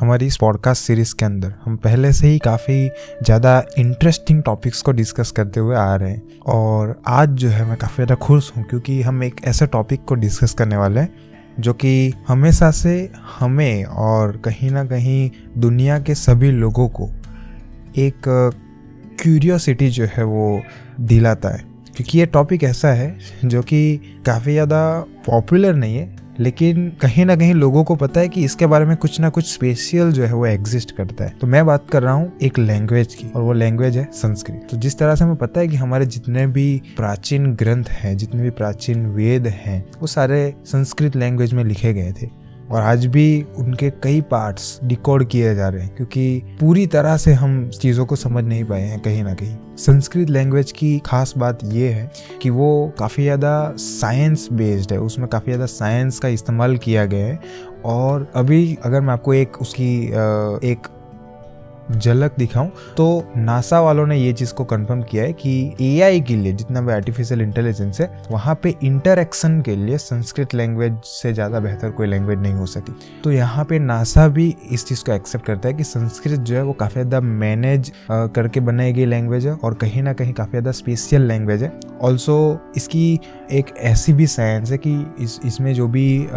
हमारी इस podcast series के अंदर हम पहले से ही काफ़ी ज़्यादा इंटरेस्टिंग टॉपिक्स को डिस्कस करते हुए आ रहे हैं और आज जो है मैं काफ़ी ज़्यादा खुश हूँ क्योंकि हम एक ऐसे टॉपिक को डिस्कस करने वाले हैं जो कि हमेशा से हमें और कहीं ना कहीं दुनिया के सभी लोगों को एक क्यूरियोसिटी जो है वो दिलाता है। क्योंकि ये टॉपिक ऐसा है जो कि काफ़ी ज़्यादा पॉपुलर नहीं है लेकिन कहीं ना कहीं लोगों को पता है कि इसके बारे में कुछ ना कुछ स्पेशल जो है वो एग्जिस्ट करता है। तो मैं बात कर रहा हूँ एक लैंग्वेज की, और वो लैंग्वेज है संस्कृत। तो जिस तरह से हमें पता है कि हमारे जितने भी प्राचीन ग्रंथ हैं, जितने भी प्राचीन वेद हैं, वो सारे संस्कृत लैंग्वेज में लिखे गए थे। और आज भी उनके कई पार्ट्स डिकोड किए जा रहे हैं, क्योंकि पूरी तरह से हम चीज़ों को समझ नहीं पाए हैं कहीं ना कहीं। संस्कृत लैंग्वेज की खास बात यह है कि वो काफ़ी ज़्यादा साइंस बेस्ड है, उसमें काफ़ी ज़्यादा साइंस का इस्तेमाल किया गया है। और अभी अगर मैं आपको एक उसकी एक झलक दिखाऊँ तो नासा वालों ने ये चीज़ को कंफर्म किया है कि एआई के लिए जितना भी आर्टिफिशियल इंटेलिजेंस है वहाँ पे इंटरेक्शन के लिए संस्कृत लैंग्वेज से ज़्यादा बेहतर कोई लैंग्वेज नहीं हो सकी। तो यहाँ पे नासा भी इस चीज़ को एक्सेप्ट करता है कि संस्कृत जो है वो काफ़ी ज़्यादा मैनेज करके बनाई गई लैंग्वेज है और कहीं ना कहीं काफ़ी ज़्यादा स्पेशल लैंग्वेज है। ऑल्सो इसकी एक ऐसी भी साइंस है कि इस इसमें जो भी आ,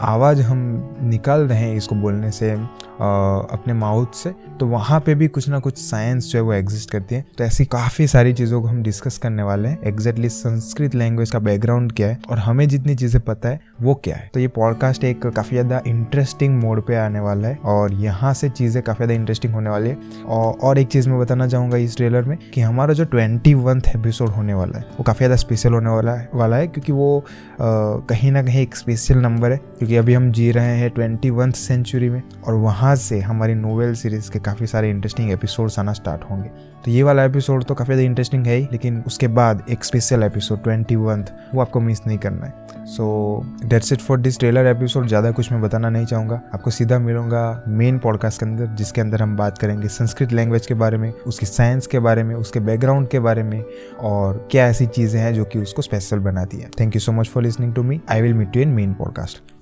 आवाज़ हम निकाल रहे हैं इसको बोलने से अपने माउथ से तो वहाँ पे भी कुछ ना कुछ साइंस जो है वो एग्जिस्ट करती है। तो ऐसी काफ़ी सारी चीज़ों को हम डिस्कस करने वाले हैं। एग्जैक्टली संस्कृत लैंग्वेज का बैकग्राउंड क्या है और हमें जितनी चीज़ें पता है वो क्या है। तो ये पॉडकास्ट एक काफ़ी ज़्यादा इंटरेस्टिंग मोड पर आने वाला है और यहाँ से चीज़ें काफ़ी ज़्यादा इंटरेस्टिंग होने वाली है। और, एक चीज़ मैं बताना चाहूँगा इस ट्रेलर में कि हमारा जो ट्वेंटी एपिसोड होने वाला है वो काफ़ी ज़्यादा स्पेशल होने वाला है वाला है क्योंकि वो कहीं ना कहीं एक स्पेशल नंबर है क्योंकि अभी हम जी रहे हैं ट्वेंटी वन सेंचुरी में और वहाँ से हमारी नोवेल सीरीज़ के काफ़ी सारे इंटरेस्टिंग एपिसोड्स आना स्टार्ट होंगे। तो ये वाला एपिसोड तो काफ़ी ज़्यादा इंटरेस्टिंग है ही, लेकिन उसके बाद एक स्पेशल एपिसोड ट्वेंटी वो आपको मिस नहीं करना है। So that's it for this trailer episode ज़्यादा कुछ मैं बताना नहीं चाहूँगा। आपको सीधा मिलूँगा मेन पॉडकास्ट के अंदर, जिसके अंदर हम बात करेंगे संस्कृत लैंग्वेज के बारे में, उसकी साइंस के बारे में, उसके बैकग्राउंड के बारे में और क्या ऐसी चीज़ें हैं जो कि उसको स्पेशल बनाती है। Thank you so much for listening to me I will meet you in main podcast